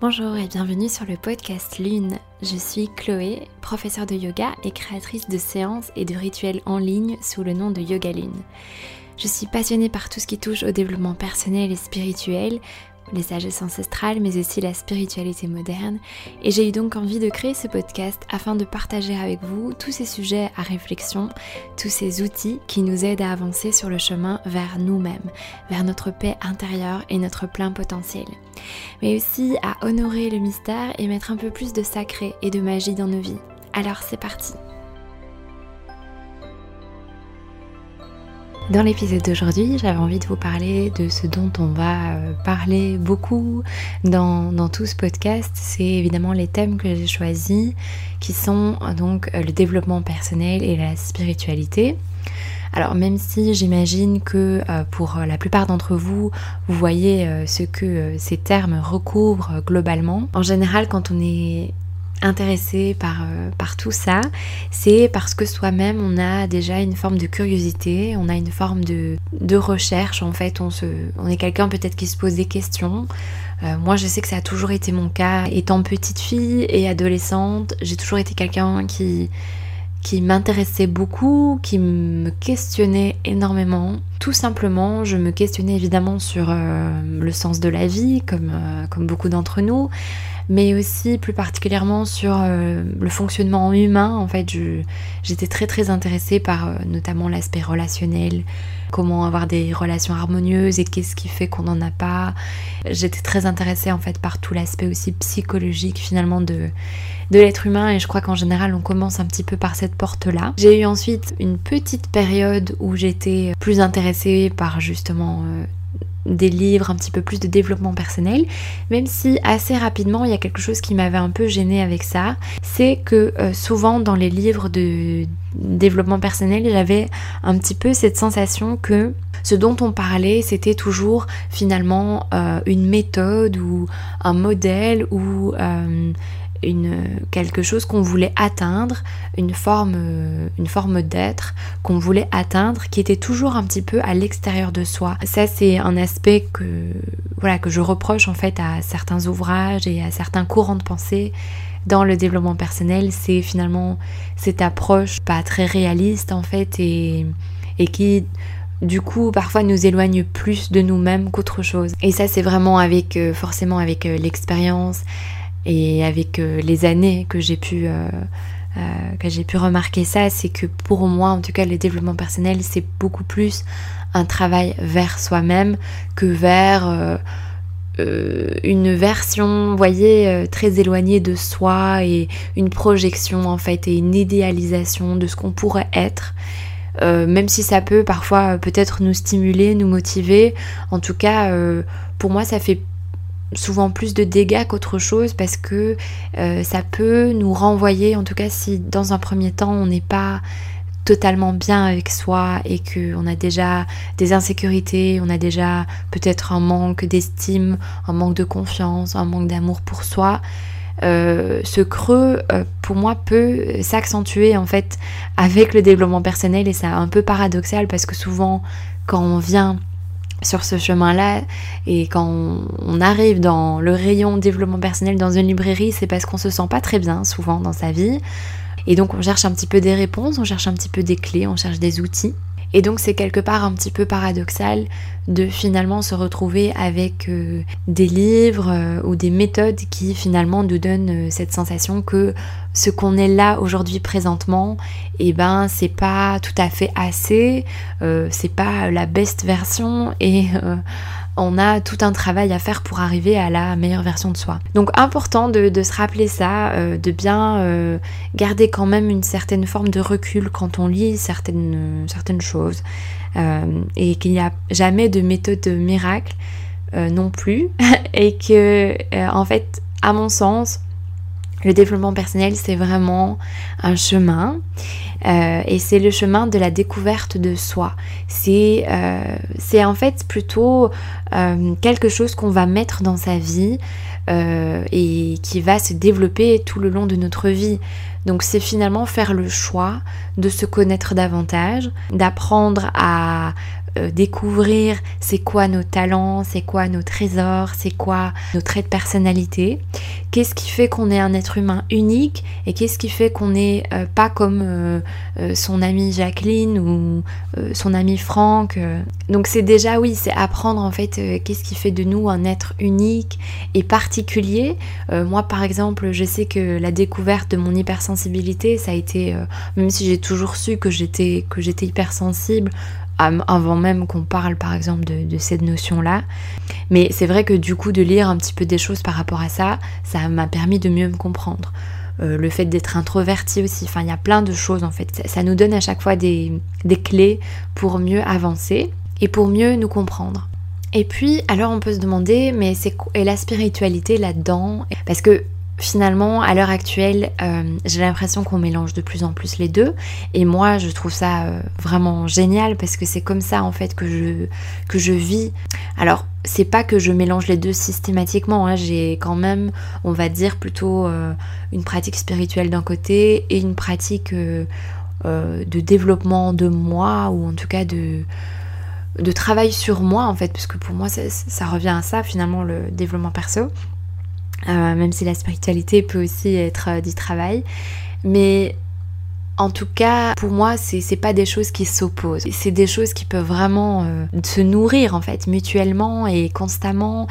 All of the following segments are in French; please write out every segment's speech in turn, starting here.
Bonjour et bienvenue sur le podcast Lune. Je suis Chloé, professeure de yoga et créatrice de séances et de rituels en ligne sous le nom de Yoga Lune. Je suis passionnée par tout ce qui touche au développement personnel et spirituel, les sagesses ancestrales, mais aussi la spiritualité moderne. Et j'ai eu donc envie de créer ce podcast afin de partager avec vous tous ces sujets à réflexion, tous ces outils qui nous aident à avancer sur le chemin vers nous-mêmes, vers notre paix intérieure et notre plein potentiel. Mais aussi à honorer le mystère et mettre un peu plus de sacré et de magie dans nos vies. Alors c'est parti Dans l'épisode d'aujourd'hui, j'avais envie de vous parler de ce dont on va euh, parler beaucoup dans, tout ce podcast. C'est évidemment les thèmes que j'ai choisis qui sont euh, donc euh, le développement personnel et la spiritualité. Alors même si j'imagine que pour la plupart d'entre vous, vous voyez ce que ces termes recouvrent globalement, en général quand on est intéressé par, euh, par tout ça, c'est parce que soi-même on a déjà une forme de curiosité, on a une forme de, recherche en fait, on, est quelqu'un peut-être qui se pose des questions. Euh, moi je sais que ça a toujours été mon cas, étant petite fille et adolescente, j'ai toujours été quelqu'un qui qui m'intéressait beaucoup, qui me questionnait énormément. Tout simplement, je me questionnais évidemment sur euh, le sens de la vie, comme beaucoup d'entre nous, mais aussi plus particulièrement sur euh, le fonctionnement humain. En fait, j'étais très très intéressée par euh, notamment l'aspect relationnel, comment avoir des relations harmonieuses et qu'est-ce qui fait qu'on n'en a pas. J'étais très intéressée en fait par tout l'aspect aussi psychologique finalement de, de l'être humain et je crois qu'en général on commence un petit peu par cette porte-là. J'ai eu ensuite une petite période où j'étais plus intéressée par justement euh, des livres, un petit peu plus de développement personnel, même si assez rapidement il y a quelque chose qui m'avait un peu gêné avec ça, c'est que euh, souvent dans les livres de développement personnel, j'avais un petit peu cette sensation que ce dont on parlait, c'était toujours finalement euh, une méthode ou un modèle ou euh, une, quelque chose qu'on voulait atteindre, une forme, une forme d'être qu'on voulait atteindre qui était toujours un petit peu à l'extérieur de soi. Ça c'est un aspect que, voilà, que je reproche en fait à certains ouvrages et à certains courants de pensée dans le développement personnel, c'est finalement cette approche pas très réaliste en fait et, et qui du coup parfois nous éloigne plus de nous-mêmes qu'autre chose. Et ça c'est vraiment avec euh, forcément avec euh, l'expérience, et avec euh, les années que j'ai pu, euh, euh, que j'ai pu remarquer ça, c'est que pour moi, en tout cas, le développement personnel, c'est beaucoup plus un travail vers soi-même que vers une version, vous voyez, très éloignée de soi et une projection en fait et une idéalisation de ce qu'on pourrait être. même si ça peut parfois peut-être nous stimuler, nous motiver, en tout cas, pour moi, ça fait souvent plus de dégâts qu'autre chose parce que euh, ça peut nous renvoyer, en tout cas si dans un premier temps on n'est pas totalement bien avec soi et qu'on a déjà des insécurités, on a déjà peut-être un manque d'estime, un manque de confiance, un manque d'amour pour soi, euh, ce creux, euh, pour moi, peut s'accentuer en fait avec le développement personnel et c'est un peu paradoxal parce que souvent, quand on vient sur ce chemin-là. Et quand on, arrive dans le rayon développement personnel dans une librairie, c'est parce qu'on se sent pas très bien souvent dans sa vie. Et donc on cherche un petit peu des réponses, on cherche un petit peu des clés, on cherche des outils. Et donc c'est quelque part un petit peu paradoxal de finalement se retrouver avec euh, des livres euh, ou des méthodes qui finalement nous donnent euh, cette sensation que ce qu'on est là aujourd'hui présentement, et eh ben c'est pas tout à fait assez, c'est pas la best version et on a tout un travail à faire pour arriver à la meilleure version de soi. Donc important de, se rappeler ça, euh, de bien euh, garder quand même une certaine forme de recul quand on lit certaines, certaines choses euh, et qu'il n'y a jamais de méthode miracle non plus et que en fait à mon sens le développement personnel, c'est vraiment un chemin euh, et c'est le chemin de la découverte de soi. C'est euh, en fait plutôt euh, quelque chose qu'on va mettre dans sa vie et qui va se développer tout le long de notre vie. Donc c'est finalement faire le choix de se connaître davantage, d'apprendre à euh, découvrir c'est quoi nos talents, c'est quoi nos trésors, c'est quoi nos traits de personnalité, qu'est-ce qui fait qu'on est un être humain unique et qu'est-ce qui fait qu'on n'est euh, pas comme euh, son amie Jacqueline ou son ami Franck. Donc c'est déjà oui, c'est apprendre en fait qu'est-ce qui fait de nous un être unique et particulier. moi par exemple, je sais que la découverte de mon hypersensibilité, ça a été, même si j'ai toujours su que j'étais hypersensible, avant même qu'on parle par exemple de, cette notion-là. Mais c'est vrai que du coup de lire un petit peu des choses par rapport à ça, ça m'a permis de mieux me comprendre. Euh, le fait d'être introverti aussi, enfin il y a plein de choses en fait. Ça, nous donne à chaque fois des, clés pour mieux avancer et pour mieux nous comprendre. Et puis, alors on peut se demander, mais c'est quoi la spiritualité là-dedans? Parce que finalement, à l'heure actuelle, euh, j'ai l'impression qu'on mélange de plus en plus les deux. Et moi, je trouve ça euh, vraiment génial parce que c'est comme ça en fait que je, que je vis. Alors, c'est pas que je mélange les deux systématiquement. Hein. J'ai quand même, on va dire, plutôt euh, une pratique spirituelle d'un côté et une pratique de développement de moi ou en tout cas de de travail sur moi en fait parce que pour moi ça revient à ça finalement le développement perso euh, même si la spiritualité peut aussi être euh, du travail. Mais en tout cas, pour moi, c'est pas des choses qui s'opposent. C'est des choses qui peuvent vraiment euh, se nourrir en fait mutuellement et constamment.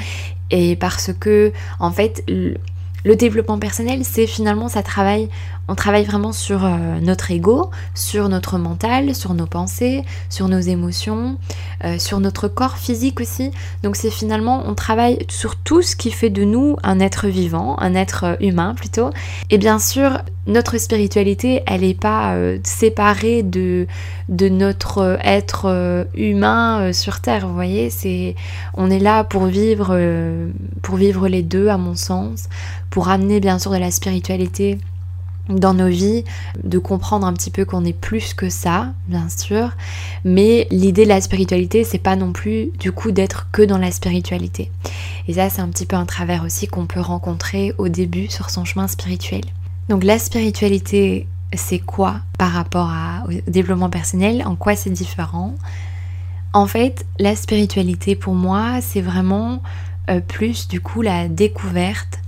Et parce que en fait, le développement personnel, c'est finalement ça travaille, on travaille vraiment sur euh, notre ego, sur notre mental, sur nos pensées, sur nos émotions, euh, sur notre corps physique aussi. Donc c'est finalement on travaille sur tout ce qui fait de nous un être vivant, un être euh, humain plutôt. Et bien sûr, notre spiritualité, elle n'est pas séparée de, de notre être humain sur terre, vous voyez, c'est on est là pour vivre pour vivre les deux à mon sens pour amener bien sûr de la spiritualité dans nos vies, de comprendre un petit peu qu'on est plus que ça, bien sûr, mais l'idée de la spiritualité, c'est pas non plus du coup d'être que dans la spiritualité. Et ça, c'est un petit peu un travers aussi qu'on peut rencontrer au début sur son chemin spirituel. Donc la spiritualité, c'est quoi par rapport au développement personnel? En quoi c'est différent? En fait, la spiritualité pour moi, c'est vraiment euh, plus du coup la découverte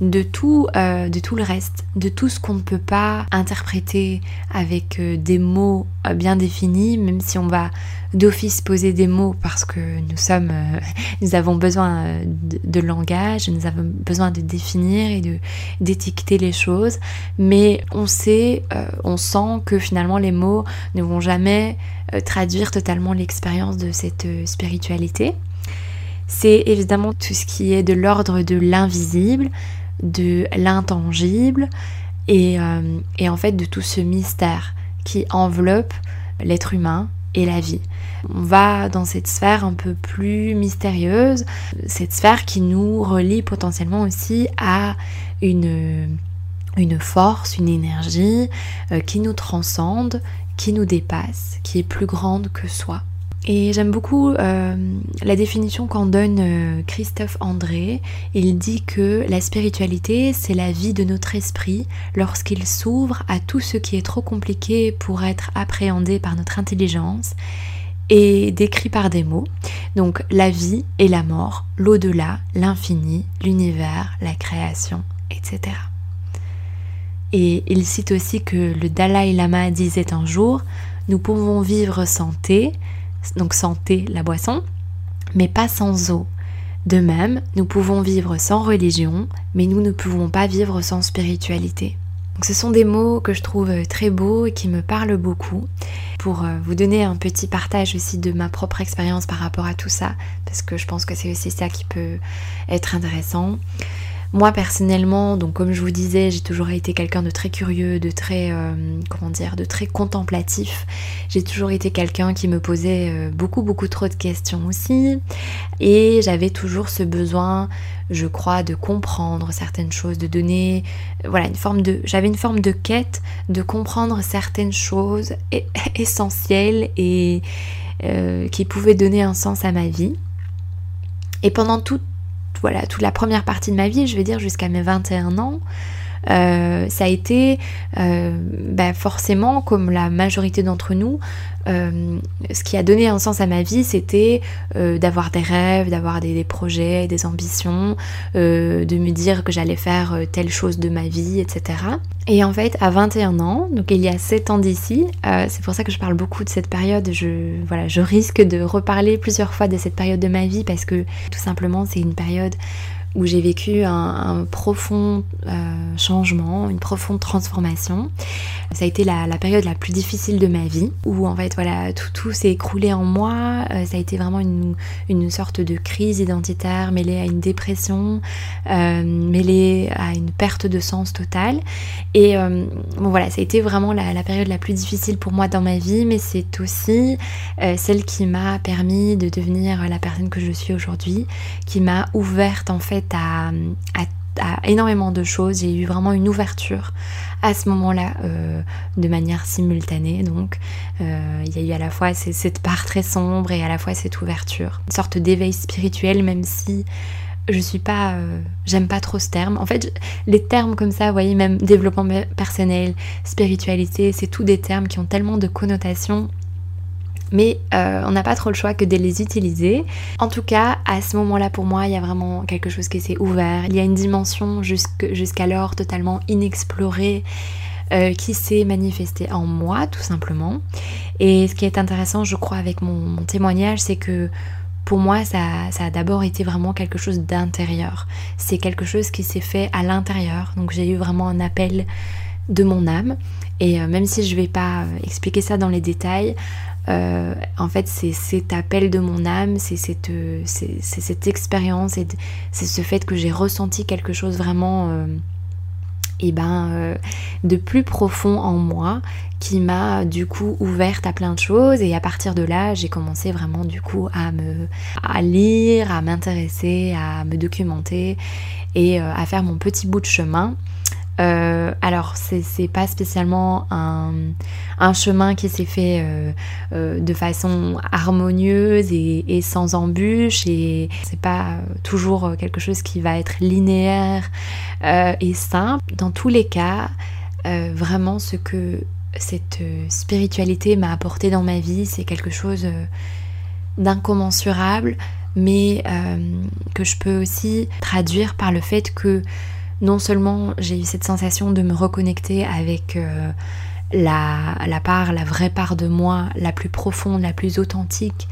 de tout, euh, de tout le reste, de tout ce qu'on ne peut pas interpréter avec euh, des mots euh, bien définis, même si on va d'office poser des mots parce que nous sommes, nous avons besoin de, langage, nous avons besoin de définir et de d'étiqueter les choses, mais on sait, on sent que finalement les mots ne vont jamais traduire totalement l'expérience de cette spiritualité. C'est évidemment tout ce qui est de l'ordre de l'invisible, de l'intangible euh, et, en fait de tout ce mystère qui enveloppe l'être humain et la vie. On va dans cette sphère un peu plus mystérieuse, cette sphère qui nous relie potentiellement aussi à une, une force, une énergie euh, qui nous transcende, qui nous dépasse, qui est plus grande que soi. Et j'aime beaucoup euh, la définition qu'en donne euh, Christophe André. Il dit que la spiritualité, c'est la vie de notre esprit lorsqu'il s'ouvre à tout ce qui est trop compliqué pour être appréhendé par notre intelligence et décrit par des mots. Donc la vie et la mort, l'au-delà, l'infini, l'univers, la création, etc. Et il cite aussi que le Dalai Lama disait un jour, nous pouvons vivre sans donc santé, la boisson, mais pas sans eau. De même, nous pouvons vivre sans religion, mais nous ne pouvons pas vivre sans spiritualité. Donc ce sont des mots que je trouve très beaux et qui me parlent beaucoup. Pour euh, vous donner un petit partage aussi de ma propre expérience par rapport à tout ça, parce que je pense que c'est aussi ça qui peut être intéressant. Moi personnellement, donc comme je vous disais, j'ai toujours été quelqu'un de très curieux, de très euh, comment dire, de très contemplatif. J'ai toujours été quelqu'un qui me posait euh, beaucoup beaucoup trop de questions aussi et j'avais toujours ce besoin, je crois, de comprendre certaines choses, de donner voilà, une forme de j'avais une forme de quête de comprendre certaines choses essentielles et euh, qui pouvaient donner un sens à ma vie. Et pendant toute voilà, toute la première partie de ma vie, je vais dire jusqu'à mes 21 ans, ça a été bah, forcément, comme la majorité d'entre nous, ce qui a donné un sens à ma vie, c'était d'avoir des rêves, d'avoir des, des, projets, des ambitions, de me dire que j'allais faire telle chose de ma vie, etc. Et en fait, à 21 ans, donc il y a 7 ans d'ici, c'est pour ça que je parle beaucoup de cette période, je, voilà, je risque de reparler plusieurs fois de cette période de ma vie parce que tout simplement c'est une période où j'ai vécu un, profond euh, changement, une profonde transformation. Ça a été la, période la plus difficile de ma vie, où en fait voilà tout, tout s'est écroulé en moi. Euh, ça a été vraiment une, une, sorte de crise identitaire mêlée à une dépression, euh, mêlée à une perte de sens totale. Et bon voilà, ça a été vraiment la, la, période la plus difficile pour moi dans ma vie, mais c'est aussi celle qui m'a permis de devenir la personne que je suis aujourd'hui, qui m'a ouverte en fait à, énormément de choses. J'ai eu vraiment une ouverture à ce moment-là euh, de manière simultanée. Donc euh, il y a eu à la fois cette part très sombre et à la fois cette ouverture. Une sorte d'éveil spirituel même si je suis pas... Euh, j'aime pas trop ce terme. En fait, les termes comme ça, vous voyez, même développement personnel, spiritualité, c'est tous des termes qui ont tellement de connotations mais euh, on n'a pas trop le choix que de les utiliser. En tout cas, à ce moment-là, pour moi, il y a vraiment quelque chose qui s'est ouvert. Il y a une dimension jusqu'alors totalement inexplorée euh, qui s'est manifestée en moi, tout simplement. Et ce qui est intéressant, je crois, avec mon, témoignage, c'est que pour moi, ça, a d'abord été vraiment quelque chose d'intérieur. C'est quelque chose qui s'est fait à l'intérieur. Donc j'ai eu vraiment un appel de mon âme. Et euh, même si je ne vais pas expliquer ça dans les détails, euh, en fait, c'est cet appel de mon âme, c'est cette, cette, expérience, c'est ce fait que j'ai ressenti quelque chose vraiment et euh, eh ben, euh, de plus profond en moi qui m'a du coup ouverte à plein de choses. Et à partir de là j'ai commencé vraiment du coup à me à lire, à m'intéresser, à me documenter et à faire mon petit bout de chemin euh, alors, c'est pas spécialement un, chemin qui s'est fait euh, euh, de façon harmonieuse et, sans embûches, et c'est pas toujours quelque chose qui va être linéaire et simple. Dans tous les cas, vraiment, ce que cette spiritualité m'a apporté dans ma vie, c'est quelque chose d'incommensurable, mais que je peux aussi traduire par le fait que non seulement j'ai eu cette sensation de me reconnecter avec euh, la, part, la vraie part de moi, la plus profonde, la plus authentique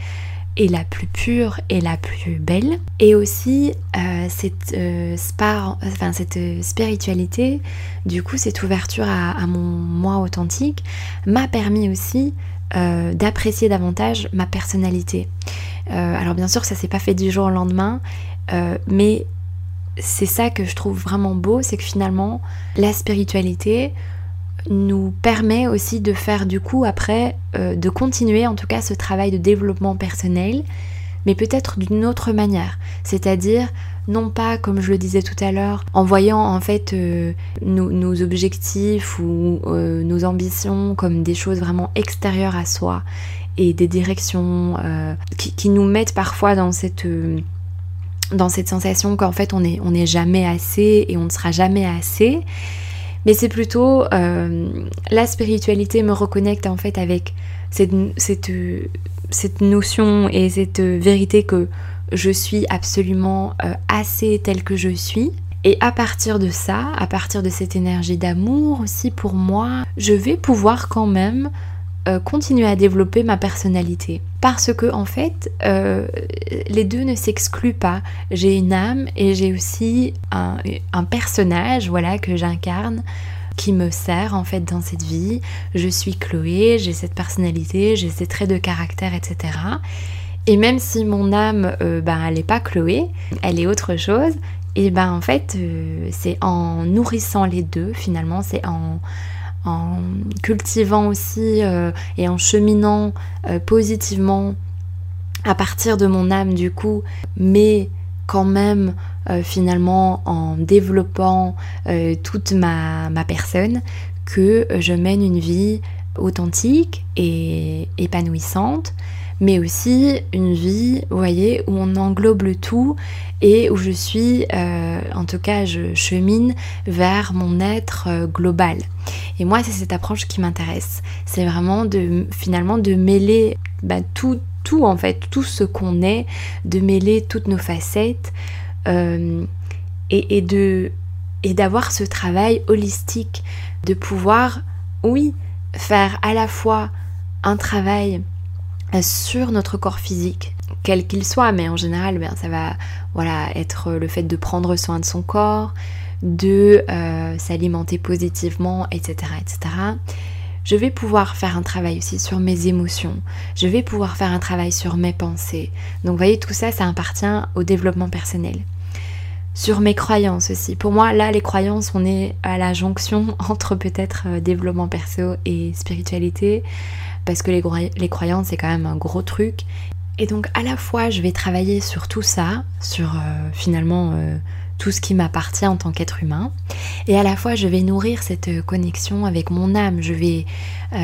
et la plus pure et la plus belle, et aussi euh, cette, euh, spiritualité, du coup cette ouverture à, mon moi authentique, m'a permis aussi d'apprécier davantage ma personnalité. alors bien sûr ça s'est pas fait du jour au lendemain, mais c'est ça que je trouve vraiment beau, c'est que finalement, la spiritualité nous permet aussi de faire du coup après, euh, de continuer en tout cas ce travail de développement personnel, mais peut-être d'une autre manière. C'est-à-dire, non pas comme je le disais tout à l'heure, en voyant en fait euh, nos, objectifs ou euh, nos ambitions comme des choses vraiment extérieures à soi et des directions qui, qui, nous mettent parfois dans cette dans cette sensation qu'en fait on n'est on est jamais assez et on ne sera jamais assez. Mais c'est plutôt euh, la spiritualité me reconnecte en fait avec cette, cette, cette notion et cette vérité que je suis absolument euh, assez telle que je suis. Et à partir de ça, à partir de cette énergie d'amour aussi pour moi, je vais pouvoir quand même euh, continuer à développer ma personnalité. Parce que en fait, euh, les deux ne s'excluent pas. J'ai une âme et j'ai aussi un, personnage, voilà, que j'incarne qui me sert en fait dans cette vie. Je suis Chloé, j'ai cette personnalité, j'ai ces traits de caractère, etc. Et même si mon âme, euh, ben, elle n'est pas Chloé, elle est autre chose, et ben en fait, c'est en nourrissant les deux, finalement, c'est en, en cultivant aussi euh, et en cheminant euh, positivement à partir de mon âme du coup, mais quand même euh, finalement en développant toute ma, ma, personne, que je mène une vie authentique et épanouissante, mais aussi une vie, vous voyez, où on englobe le tout et où je suis, euh, en tout cas, je chemine vers mon être euh, global. Et moi, c'est cette approche qui m'intéresse. C'est vraiment de finalement de mêler bah, tout, tout en fait, tout ce qu'on est, de mêler toutes nos facettes euh, et, de et d'avoir ce travail holistique, de pouvoir, oui, faire à la fois un travail sur notre corps physique, quel qu'il soit, mais en général, ben, ça va voilà, être le fait de prendre soin de son corps, de euh, s'alimenter positivement, etc., etc. Je vais pouvoir faire un travail aussi sur mes émotions. Je vais pouvoir faire un travail sur mes pensées. Donc, vous voyez, tout ça, ça appartient au développement personnel. Sur mes croyances aussi. Pour moi, là, les croyances, on est à la jonction entre peut-être euh, développement perso et spiritualité parce que les, croyances c'est quand même un gros truc. Et donc à la fois je vais travailler sur tout ça, sur euh, finalement euh, tout ce qui m'appartient en tant qu'être humain, et à la fois je vais nourrir cette connexion avec mon âme, je vais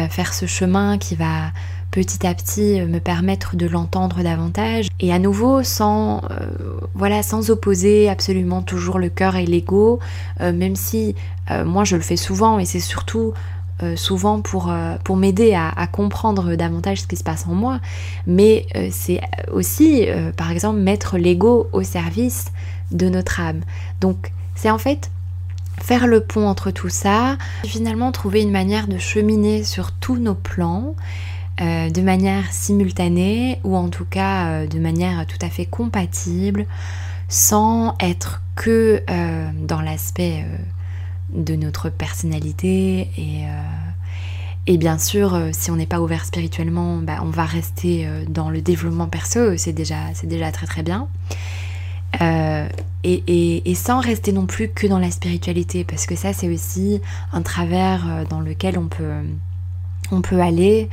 faire ce chemin qui va petit à petit me permettre de l'entendre davantage et à nouveau sans voilà sans opposer absolument toujours le cœur et l'ego même si moi je le fais souvent et c'est surtout euh, souvent pour, euh, m'aider à, comprendre davantage ce qui se passe en moi, mais euh, c'est aussi, par exemple, mettre l'ego au service de notre âme. Donc c'est en fait faire le pont entre tout ça, finalement trouver une manière de cheminer sur tous nos plans. De manière simultanée ou en tout cas de manière tout à fait compatible sans être que dans l'aspect de notre personnalité et, euh, et bien sûr euh, si on n'est pas ouvert spirituellement bah, on va rester euh, dans le développement perso c'est déjà, déjà très très bien. Et, et, sans rester non plus que dans la spiritualité parce que ça c'est aussi un travers dans lequel on peut, on peut aller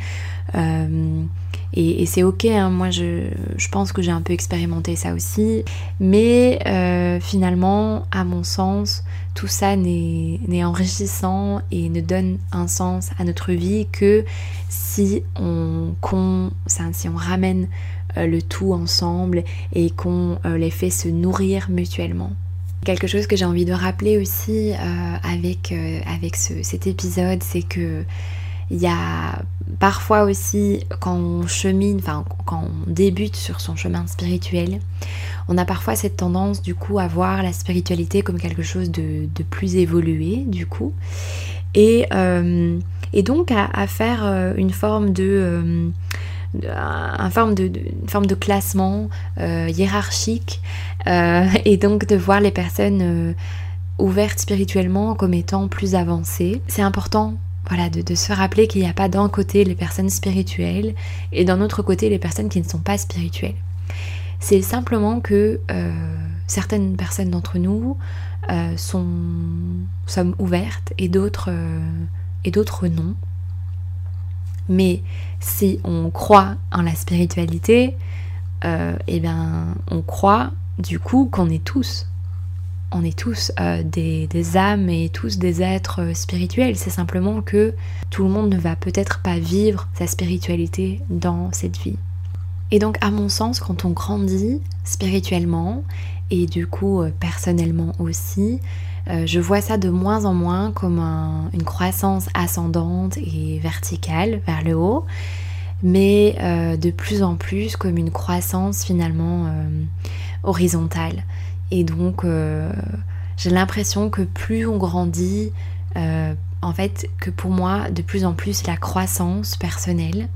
et, c'est ok, hein. moi je, pense que j'ai un peu expérimenté ça aussi. Mais euh, finalement, à mon sens, tout ça n'est enrichissant et ne donne un sens à notre vie que si on, on ramène euh, le tout ensemble et qu'on euh, les fait se nourrir mutuellement. Quelque chose que j'ai envie de rappeler aussi avec, avec cet épisode, c'est que il y a parfois aussi quand on chemine, enfin quand on débute sur son chemin spirituel, on a parfois cette tendance du coup à voir la spiritualité comme quelque chose de, plus évolué du coup. Et, euh, donc à, faire euh, une forme de... Euh, forme de, forme de classement hiérarchique et donc de voir les personnes ouvertes spirituellement comme étant plus avancées. C'est important de, se rappeler qu'il n'y a pas d'un côté les personnes spirituelles et d'un autre côté les personnes qui ne sont pas spirituelles. C'est simplement que euh, certaines personnes d'entre nous euh, sont, sommes ouvertes et d'autres euh, et d'autres non. Mais si on croit en la spiritualité, eh bien, on croit du coup qu'on est tous on est tous euh, des, âmes et tous des êtres euh, spirituels. C'est simplement que tout le monde ne va peut-être pas vivre sa spiritualité dans cette vie. Et donc à mon sens, quand on grandit spirituellement et du coup euh, personnellement aussi, je vois ça de moins en moins comme une croissance ascendante et verticale vers le haut, mais de plus en plus comme une croissance finalement horizontale. Et donc, euh, j'ai l'impression que plus on grandit, euh, en fait, que pour moi, de plus en plus, la croissance personnelle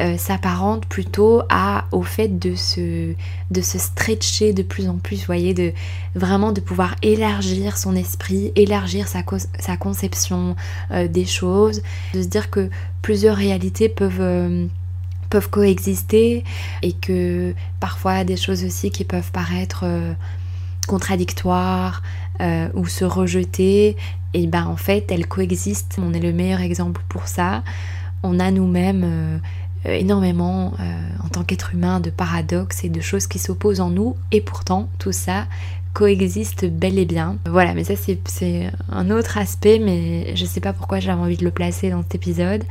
euh, s'apparente plutôt à, au fait de se, de se stretcher de plus en plus, vous voyez, de vraiment de pouvoir élargir son esprit, élargir sa, sa conception des choses, de se dire que plusieurs réalités peuvent peuvent coexister et que parfois des choses aussi qui peuvent paraître contradictoires euh, ou se rejeter, et ben en fait elles coexistent. On est le meilleur exemple pour ça. On a nous-mêmes euh, énormément euh, en tant qu'être humain de paradoxes et de choses qui s'opposent en nous, et pourtant tout ça coexiste bel et bien. Voilà, mais ça c'est un autre aspect, mais je sais pas pourquoi j'avais envie de le placer dans cet épisode,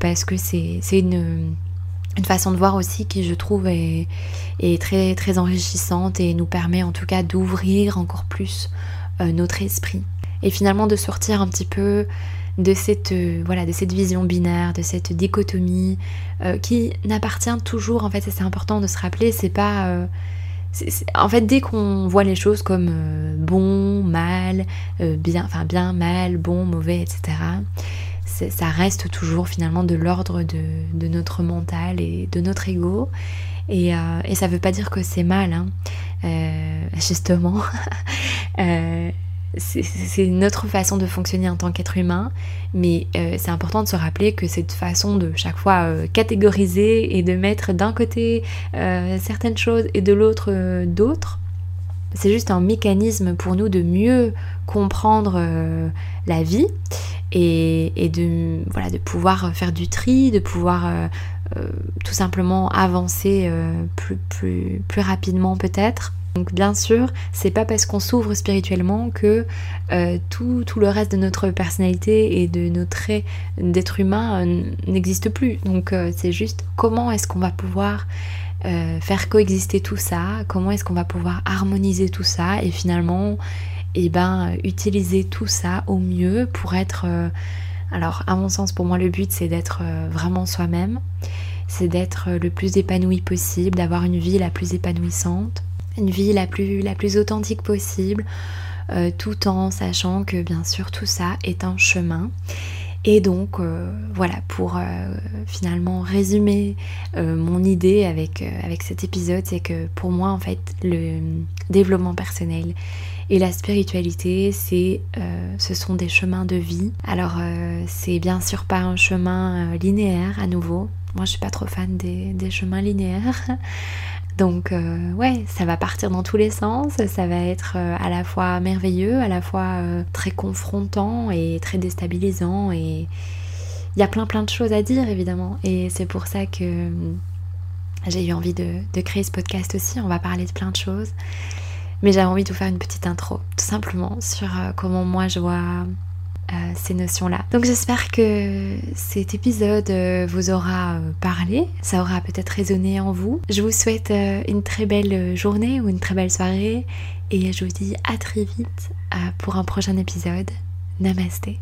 parce que c'est une une façon de voir aussi qui je trouve est, très très enrichissante et nous permet en tout cas d'ouvrir encore plus euh, notre esprit. Et finalement de sortir un petit peu de cette euh, voilà de cette vision binaire de cette dichotomie euh, qui n'appartient toujours en fait c'est important de se rappeler c'est pas en fait dès qu'on voit les choses comme bon mal bien enfin bien mal bon mauvais etc ça reste toujours finalement de l'ordre de, notre mental et de notre ego. Et, euh, ça ne veut pas dire que c'est mal, hein. euh, justement. Euh, c'est notre façon de fonctionner en tant qu'être humain, mais c'est important de se rappeler que cette façon de chaque fois catégoriser et de mettre d'un côté certaines choses et de l'autre d'autres, c'est juste un mécanisme pour nous de mieux comprendre la vie et, de, voilà, de pouvoir faire du tri, de pouvoir euh, euh, tout simplement avancer euh, plus, plus, plus rapidement peut-être. Donc bien sûr, c'est pas parce qu'on s'ouvre spirituellement que tout, tout, le reste de notre personnalité et de nos traits d'être humain n'existe plus. Donc c'est juste comment est-ce qu'on va pouvoir faire coexister tout ça, comment est-ce qu'on va pouvoir harmoniser tout ça et finalement eh ben utiliser tout ça au mieux pour être euh, alors à mon sens pour moi le but c'est d'être euh, vraiment soi-même c'est d'être le plus épanoui possible d'avoir une vie la plus épanouissante une vie la plus la plus authentique possible euh, tout en sachant que bien sûr tout ça est un chemin et donc voilà, pour finalement résumer mon idée avec, avec cet épisode, c'est que pour moi en fait le développement personnel et la spiritualité, c'est, euh, ce sont des chemins de vie. Alors, euh, c'est bien sûr pas un chemin euh, linéaire à nouveau. Moi, je suis pas trop fan des, chemins linéaires. Donc, ouais, ça va partir dans tous les sens. Ça va être à la fois merveilleux, à la fois très confrontant et très déstabilisant. Et il y a plein plein de choses à dire, évidemment. Et c'est pour ça que j'ai eu envie de, créer ce podcast aussi. On va parler de plein de choses. Mais j'avais envie de vous faire une petite intro, tout simplement, sur euh, comment moi je vois euh, ces notions-là. Donc j'espère que cet épisode euh, vous aura parlé, ça aura peut-être résonné en vous. Je vous souhaite une très belle journée ou une très belle soirée et je vous dis à très vite pour un prochain épisode. Namasté.